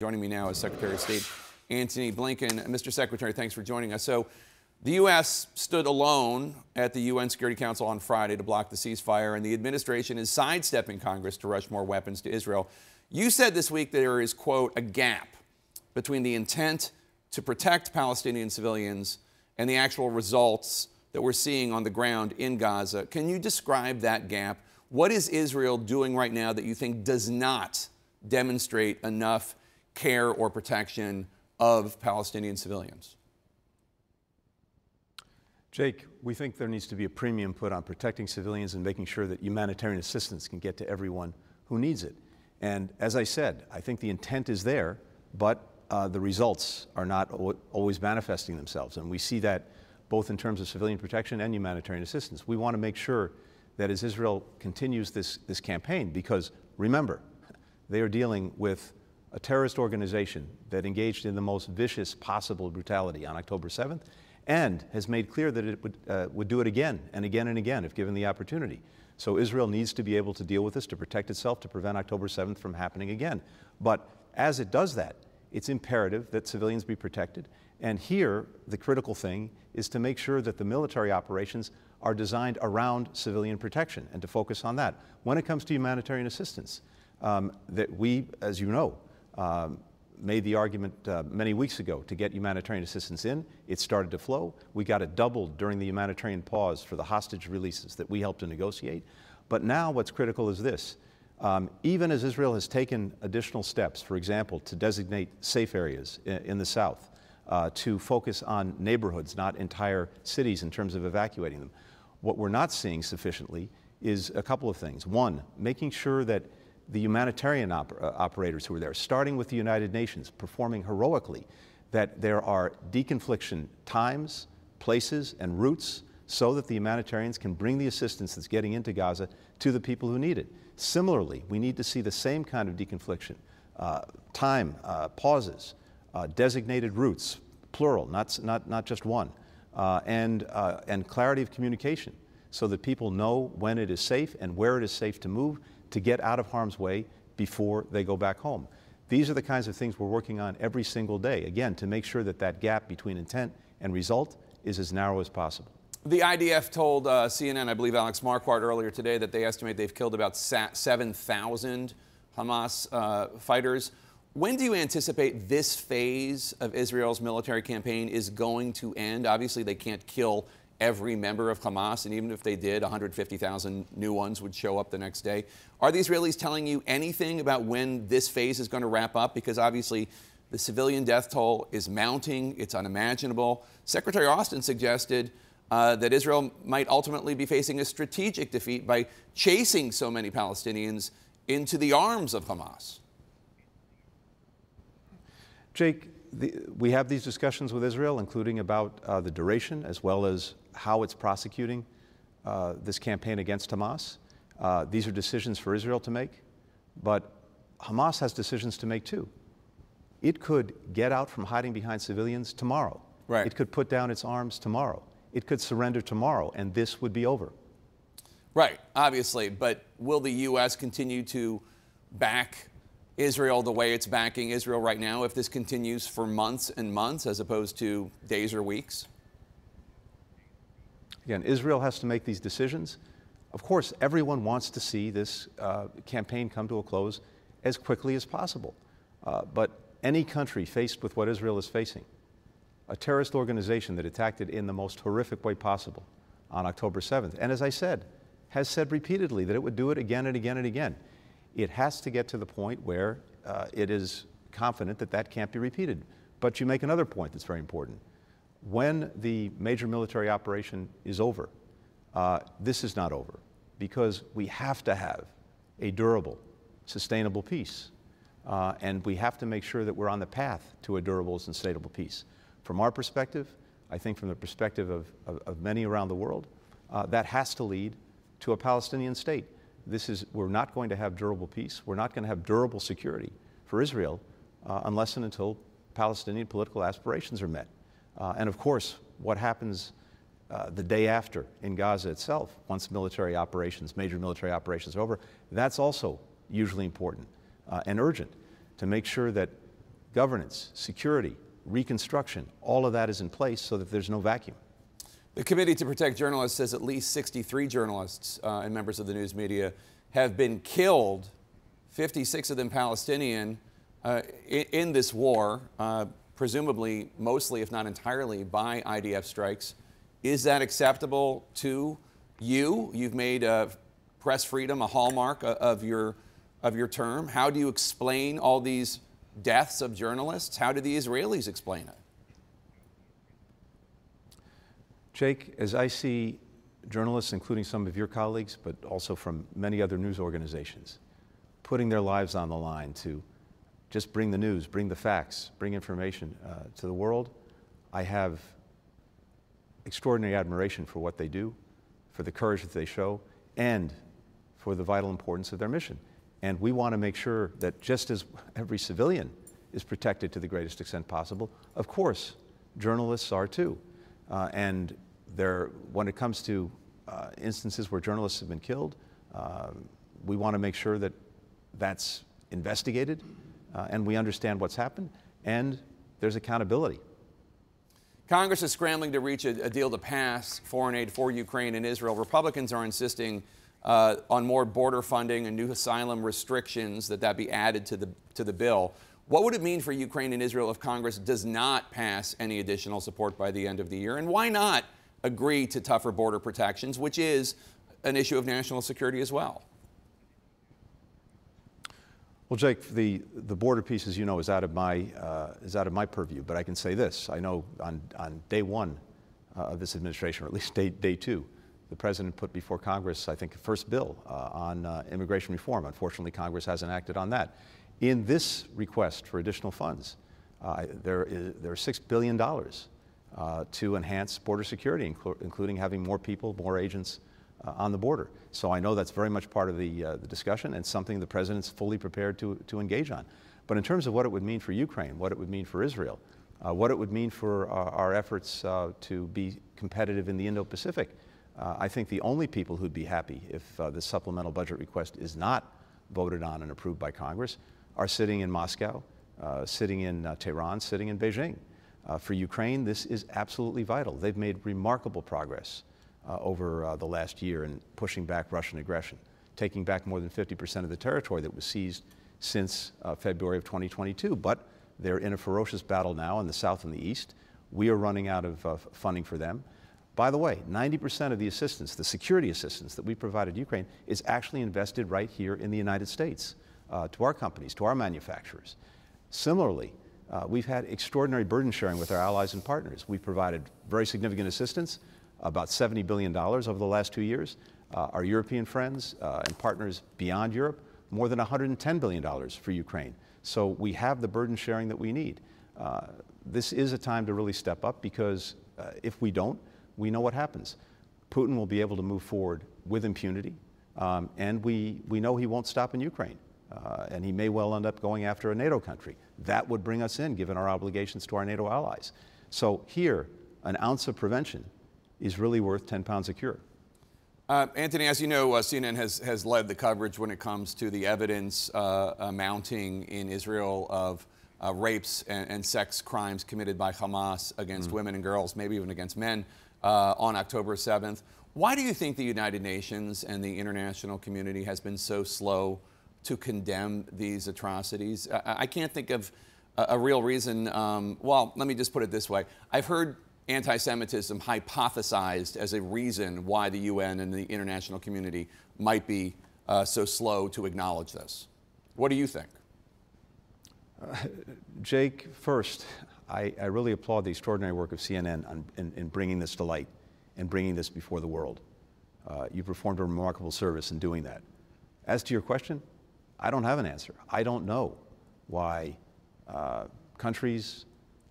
Joining me now is Secretary of State Antony Blinken. Mr. Secretary, thanks for joining us. So, the U.S. stood alone at the UN Security Council on Friday to block the ceasefire, and the administration is sidestepping Congress to rush more weapons to Israel. You said this week that there is, quote, a gap between the intent to protect Palestinian civilians and the actual results that we're seeing on the ground in Gaza. Can you describe that gap? What is Israel doing right now that you think does not demonstrate enough care or protection of Palestinian civilians? Jake, we think there needs to be a premium put on protecting civilians and making sure that humanitarian assistance can get to everyone who needs it. And as I said, I think the intent is there, but uh, the results are not always manifesting themselves. And we see that both in terms of civilian protection and humanitarian assistance. We want to make sure that as Israel continues this, this campaign, because remember, they are dealing with a terrorist organization that engaged in the most vicious possible brutality on October 7th and has made clear that it would, uh, would do it again and again and again if given the opportunity. So Israel needs to be able to deal with this to protect itself, to prevent October 7th from happening again. But as it does that, it's imperative that civilians be protected. And here, the critical thing is to make sure that the military operations are designed around civilian protection and to focus on that. When it comes to humanitarian assistance, um, that we, as you know, um, made the argument uh, many weeks ago to get humanitarian assistance in. It started to flow. We got it doubled during the humanitarian pause for the hostage releases that we helped to negotiate. But now what's critical is this. Um, even as Israel has taken additional steps, for example, to designate safe areas in, in the south, uh, to focus on neighborhoods, not entire cities in terms of evacuating them, what we're not seeing sufficiently is a couple of things. One, making sure that the humanitarian op uh, operators who are there, starting with the United Nations, performing heroically, that there are deconfliction times, places, and routes so that the humanitarians can bring the assistance that's getting into Gaza to the people who need it. Similarly, we need to see the same kind of deconfliction, uh, time, uh, pauses, uh, designated routes, plural, not, not, not just one, uh, and, uh, and clarity of communication so that people know when it is safe and where it is safe to move to get out of harm's way before they go back home. These are the kinds of things we're working on every single day, again, to make sure that that gap between intent and result is as narrow as possible. The IDF told uh, CNN, I believe Alex Marquardt earlier today, that they estimate they've killed about 7,000 Hamas uh, fighters. When do you anticipate this phase of Israel's military campaign is going to end? Obviously, they can't kill every member of Hamas, and even if they did, 150,000 new ones would show up the next day. Are the Israelis telling you anything about when this phase is going to wrap up? Because obviously, the civilian death toll is mounting, it's unimaginable. Secretary Austin suggested uh, that Israel might ultimately be facing a strategic defeat by chasing so many Palestinians into the arms of Hamas. Jake, the, we have these discussions with Israel, including about uh, the duration as well as how it's prosecuting uh, this campaign against Hamas. Uh, these are decisions for Israel to make, but Hamas has decisions to make too. It could get out from hiding behind civilians tomorrow. Right. It could put down its arms tomorrow. It could surrender tomorrow, and this would be over. Right, obviously. But will the U.S. continue to back Israel the way it's backing Israel right now if this continues for months and months as opposed to days or weeks? Again, Israel has to make these decisions. Of course, everyone wants to see this uh, campaign come to a close as quickly as possible. Uh, but any country faced with what Israel is facing, a terrorist organization that attacked it in the most horrific way possible on October 7th, and as I said, has said repeatedly that it would do it again and again and again it has to get to the point where uh, it is confident that that can't be repeated. But you make another point that's very important. When the major military operation is over, uh, this is not over because we have to have a durable, sustainable peace. Uh, and we have to make sure that we're on the path to a durable and sustainable peace. From our perspective, I think from the perspective of, of, of many around the world, uh, that has to lead to a Palestinian state this is, we're not going to have durable peace. We're not going to have durable security for Israel uh, unless and until Palestinian political aspirations are met. Uh, and of course, what happens uh, the day after in Gaza itself, once military operations, major military operations are over, that's also usually important uh, and urgent to make sure that governance, security, reconstruction, all of that is in place so that there's no vacuum. The Committee to Protect Journalists says at least 63 journalists uh, and members of the news media have been killed, 56 of them Palestinian, uh, in, in, this war, uh, presumably mostly, if not entirely, by IDF strikes. Is that acceptable to you? You've made uh, press freedom a hallmark of your, of your term. How do you explain all these deaths of journalists? How do the Israelis explain it? Jake, as I see journalists, including some of your colleagues, but also from many other news organizations, putting their lives on the line to just bring the news, bring the facts, bring information uh, to the world, I have extraordinary admiration for what they do, for the courage that they show, and for the vital importance of their mission. And we want to make sure that just as every civilian is protected to the greatest extent possible, of course, journalists are too. Uh, and there, when it comes to uh, instances where journalists have been killed, uh, we want to make sure that that's investigated uh, and we understand what's happened and there's accountability. Congress is scrambling to reach a, a, deal to pass foreign aid for Ukraine and Israel. Republicans are insisting uh, on more border funding and new asylum restrictions that that be added to the to the bill. What would it mean for Ukraine and Israel if Congress does not pass any additional support by the end of the year? And why not agree to tougher border protections, which is an issue of national security as well? Well, Jake, the, the border piece, as you know, is out of my uh, is out of my purview. But I can say this: I know on on day one uh, of this administration, or at least day day two, the president put before Congress, I think, the first bill uh, on uh, immigration reform. Unfortunately, Congress hasn't acted on that. In this request for additional funds, uh, there, is, there are $6 billion uh, to enhance border security, inclu including having more people, more agents uh, on the border. So I know that's very much part of the, uh, the discussion and something the president's fully prepared to, to engage on. But in terms of what it would mean for Ukraine, what it would mean for Israel, uh, what it would mean for our, our efforts to be competitive in the Indo-Pacific, uh, I think the only people who'd be happy if uh, this supplemental budget request is not voted on and approved by Congress are sitting in Moscow, uh, sitting in uh, Tehran, sitting in Beijing. Uh, for Ukraine, this is absolutely vital. They've made remarkable progress uh, over the last year in pushing back Russian aggression, taking back more than 50% of the territory that was seized since February of 2022. But they're in a ferocious battle now in the south and the east. We are running out of funding for them. By the way, 90% of the assistance, the security assistance that we provided Ukraine, is actually invested right here in the United States uh, to our companies, to our manufacturers. Similarly, uh, we've had extraordinary burden sharing with our allies and partners. We've provided very significant assistance, about $70 billion over the last two years. Uh, our European friends uh, and partners beyond Europe, more than $110 billion for Ukraine. So we have the burden sharing that we need. Uh, this is a time to really step up because uh, if we don't, we know what happens. Putin will be able to move forward with impunity, um, and we, we know he won't stop in Ukraine. Uh, and he may well end up going after a NATO country. That would bring us in, given our obligations to our NATO allies. So here, an ounce of prevention is really worth 10 pounds of cure. Uh, Antony, as you know, uh, CNN has, has led the coverage when it comes to the evidence uh, mounting in Israel of uh, rapes and, and, sex crimes committed by Hamas against mm. women and girls, maybe even against men uh, on October 7th. Why do you think the United Nations and the international community has been so slow to condemn these atrocities? I, I can't think of a, a real reason. Um, well, let me just put it this way I've heard anti Semitism hypothesized as a reason why the UN and the international community might be uh, so slow to acknowledge this. What do you think? Uh, Jake, first, I, I, really applaud the extraordinary work of CNN on, in, in, bringing this to light and bringing this before the world. Uh, you performed a remarkable service in doing that. As to your question, I don't have an answer. I don't know why uh, countries,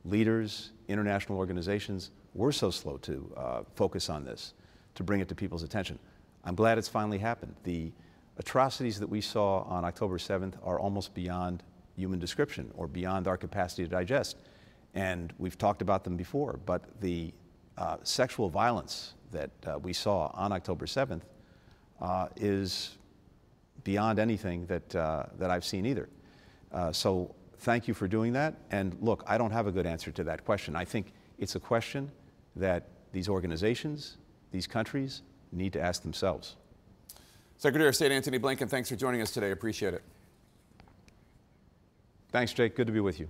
leaders, international organizations were so slow to uh, focus on this, to bring it to people's attention. I'm glad it's finally happened. The atrocities that we saw on October 7th are almost beyond human description or beyond our capacity to digest and we've talked about them before, but the uh, sexual violence that uh, we saw on October 7th uh, is beyond anything that, uh, that I've seen either. Uh, so thank you for doing that. And look, I don't have a good answer to that question. I think it's a question that these organizations, these countries need to ask themselves. Secretary of State Antony Blinken, thanks for joining us today. Appreciate it. Thanks, Jake. Good to be with you.